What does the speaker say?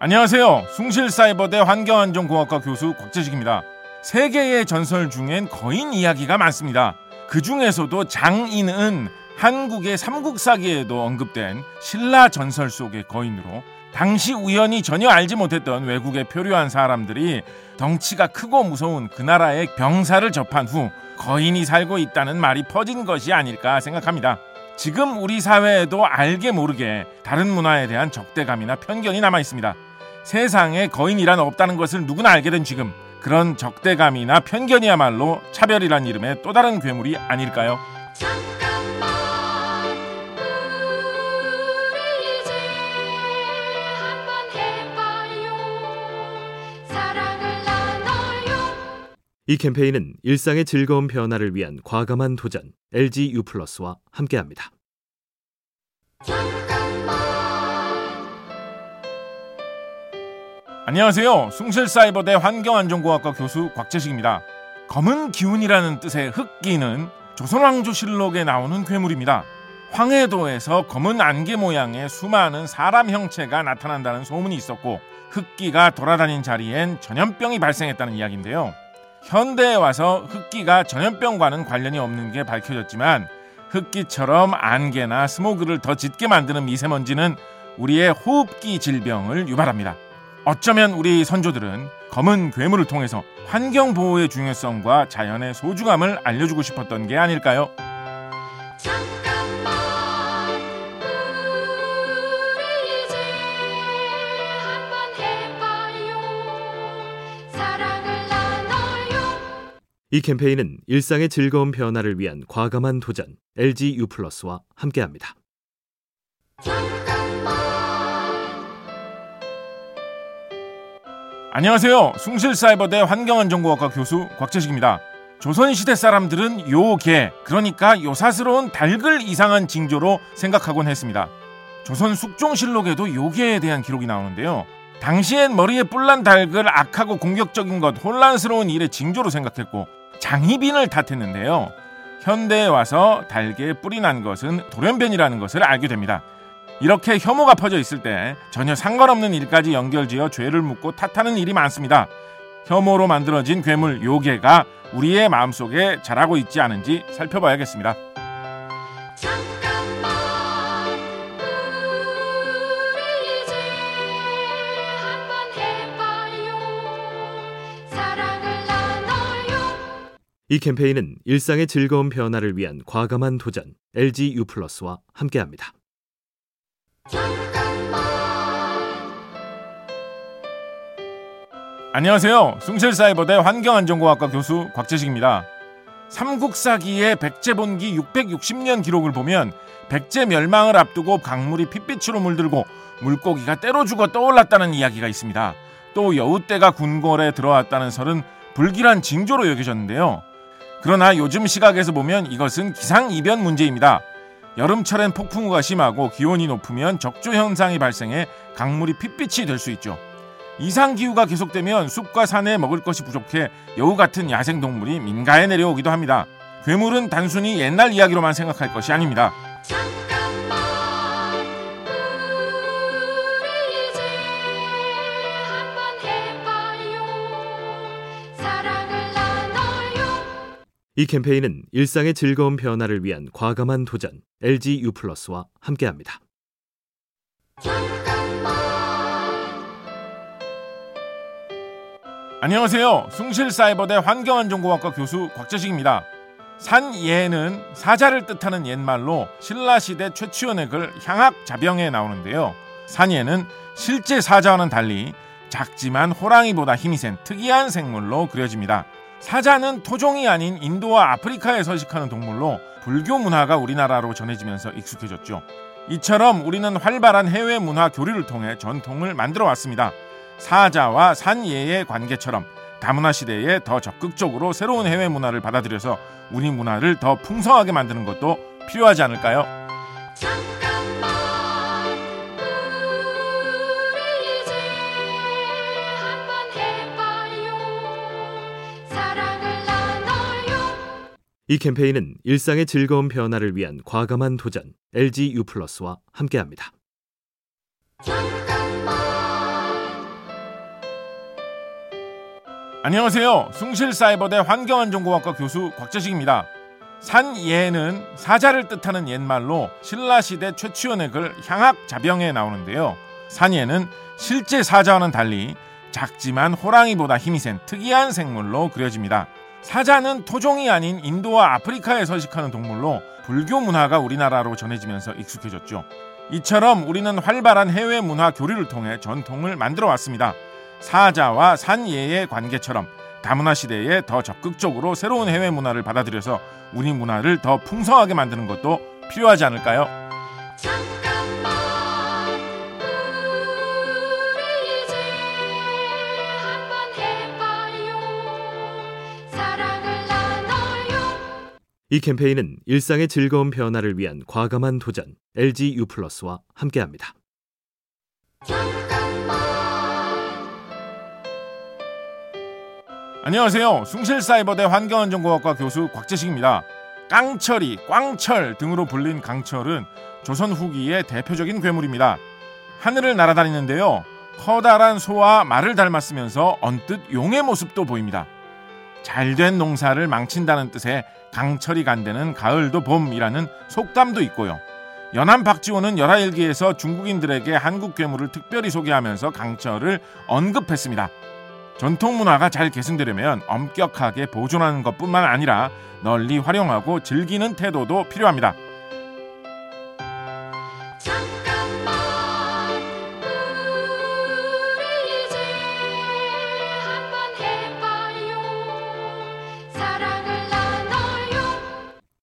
안녕하세요. 숭실사이버대 환경안전공학과 교수 곽재식입니다. 세계의 전설 중엔 거인 이야기가 많습니다. 그 중에서도 장인은 한국의 삼국사기에도 언급된 신라 전설 속의 거인으로 당시 우연히 전혀 알지 못했던 외국에 표류한 사람들이 덩치가 크고 무서운 그 나라의 병사를 접한 후 거인이 살고 있다는 말이 퍼진 것이 아닐까 생각합니다. 지금 우리 사회에도 알게 모르게 다른 문화에 대한 적대감이나 편견이 남아 있습니다. 세상에 거인이란 없다는 것을 누구나 알게 된 지금 그런 적대감이나 편견이야말로 차별이란 이름의 또 다른 괴물이 아닐까요? 잠깐만 우리 이제 한번 해봐요 사랑을 나눠요 이 캠페인은 일상의 즐거운 변화를 위한 과감한 도전 LG U+와 함께합니다. 안녕하세요. 숭실사이버대 환경안전공학과 교수 곽재식입니다. 검은 기운이라는 뜻의 흑기는 조선왕조실록에 나오는 괴물입니다. 황해도에서 검은 안개 모양의 수많은 사람 형체가 나타난다는 소문이 있었고 흑기가 돌아다닌 자리엔 전염병이 발생했다는 이야기인데요. 현대에 와서 흑기가 전염병과는 관련이 없는 게 밝혀졌지만 흑기처럼 안개나 스모그를 더 짙게 만드는 미세먼지는 우리의 호흡기 질병을 유발합니다. 어쩌면 우리 선조들은 검은 괴물을 통해서 환경 보호의 중요성과 자연의 소중함을 알려주고 싶었던 게 아닐까요? 잠깐만 우리 이제 한번 해봐요 사랑을 나눠요 이 캠페인은 일상의 즐거운 변화를 위한 과감한 도전 LG U+와 함께합니다. 안녕하세요. 숭실사이버대 환경안전공학과 교수 곽재식입니다. 조선시대 사람들은 요개, 그러니까 요사스러운 닭을 이상한 징조로 생각하곤 했습니다. 조선 숙종실록에도 요개에 대한 기록이 나오는데요. 당시엔 머리에 뿔난 닭을 악하고 공격적인 것, 혼란스러운 일의 징조로 생각했고 장희빈을 탓했는데요. 현대에 와서 닭에 뿔이 난 것은 돌연변이라는 것을 알게 됩니다. 이렇게 혐오가 퍼져 있을 때 전혀 상관없는 일까지 연결지어 죄를 묻고 탓하는 일이 많습니다. 혐오로 만들어진 괴물 요괴가 우리의 마음속에 자라고 있지 않은지 살펴봐야겠습니다. 잠깐만 우리 이제 한번 해봐요 사랑을 나눠요 이 캠페인은 일상의 즐거운 변화를 위한 과감한 도전 LG U+와 함께합니다. 안녕하세요. 숭실사이버대 환경안전공학과 교수 곽재식입니다. 삼국사기의 백제본기 660년 기록을 보면 백제 멸망을 앞두고 강물이 핏빛으로 물들고 물고기가 때로 죽어 떠올랐다는 이야기가 있습니다. 또 여우떼가 궁궐에 들어왔다는 설은 불길한 징조로 여겨졌는데요. 그러나 요즘 시각에서 보면 이것은 기상이변 문제입니다. 여름철엔 폭풍우가 심하고 기온이 높으면 적조 현상이 발생해 강물이 핏빛이 될 수 있죠. 이상 기후가 계속되면 숲과 산에 먹을 것이 부족해 여우 같은 야생 동물이 민가에 내려오기도 합니다. 괴물은 단순히 옛날 이야기로만 생각할 것이 아닙니다. 이 캠페인은 일상의 즐거운 변화를 위한 과감한 도전 LG U+와 함께합니다. 안녕하세요. 숭실사이버대 환경안전공학과 교수 곽재식입니다. 산예는 사자를 뜻하는 옛말로 신라시대 최치원의 글 향학자병에 나오는데요. 산예는 실제 사자와는 달리 작지만 호랑이보다 힘이 센 특이한 생물로 그려집니다. 사자는 토종이 아닌 인도와 아프리카에 서식하는 동물로 불교 문화가 우리나라로 전해지면서 익숙해졌죠. 이처럼 우리는 활발한 해외 문화 교류를 통해 전통을 만들어 왔습니다. 사자와 산예의 관계처럼 다문화 시대에 더 적극적으로 새로운 해외 문화를 받아들여서 우리 문화를 더 풍성하게 만드는 것도 필요하지 않을까요? 이 캠페인은 일상의 즐거운 변화를 위한 과감한 도전 LG U 플러스와 함께합니다. 안녕하세요. 숭실사이버대 환경안전공학과 교수 곽재식입니다. 산예는 사자를 뜻하는 옛말로 신라시대 최치원의 글 향학자병에 나오는데요. 산예는 실제 사자와는 달리 작지만 호랑이보다 힘이 센 특이한 생물로 그려집니다. 사자는 토종이 아닌 인도와 아프리카에 서식하는 동물로 불교 문화가 우리나라로 전해지면서 익숙해졌죠. 이처럼 우리는 활발한 해외 문화 교류를 통해 전통을 만들어 왔습니다. 사자와 산예의 관계처럼 다문화 시대에 더 적극적으로 새로운 해외 문화를 받아들여서 우리 문화를 더 풍성하게 만드는 것도 필요하지 않을까요? 이 캠페인은 일상의 즐거운 변화를 위한 과감한 도전 LG U 플러스와 함께합니다. 안녕하세요. 숭실사이버대 환경안전공학과 교수 곽재식입니다. 깡철이, 꽝철 등으로 불린 강철은 조선 후기의 대표적인 괴물입니다. 하늘을 날아다니는데요. 커다란 소와 말을 닮았으면서 언뜻 용의 모습도 보입니다. 잘된 농사를 망친다는 뜻의 강철이 간대는 가을도 봄이라는 속담도 있고요. 연안 박지호는 열하일기에서 중국인들에게 한국 괴물을 특별히 소개하면서 강철을 언급했습니다. 전통 문화가 잘 계승되려면 엄격하게 보존하는 것뿐만 아니라 널리 활용하고 즐기는 태도도 필요합니다.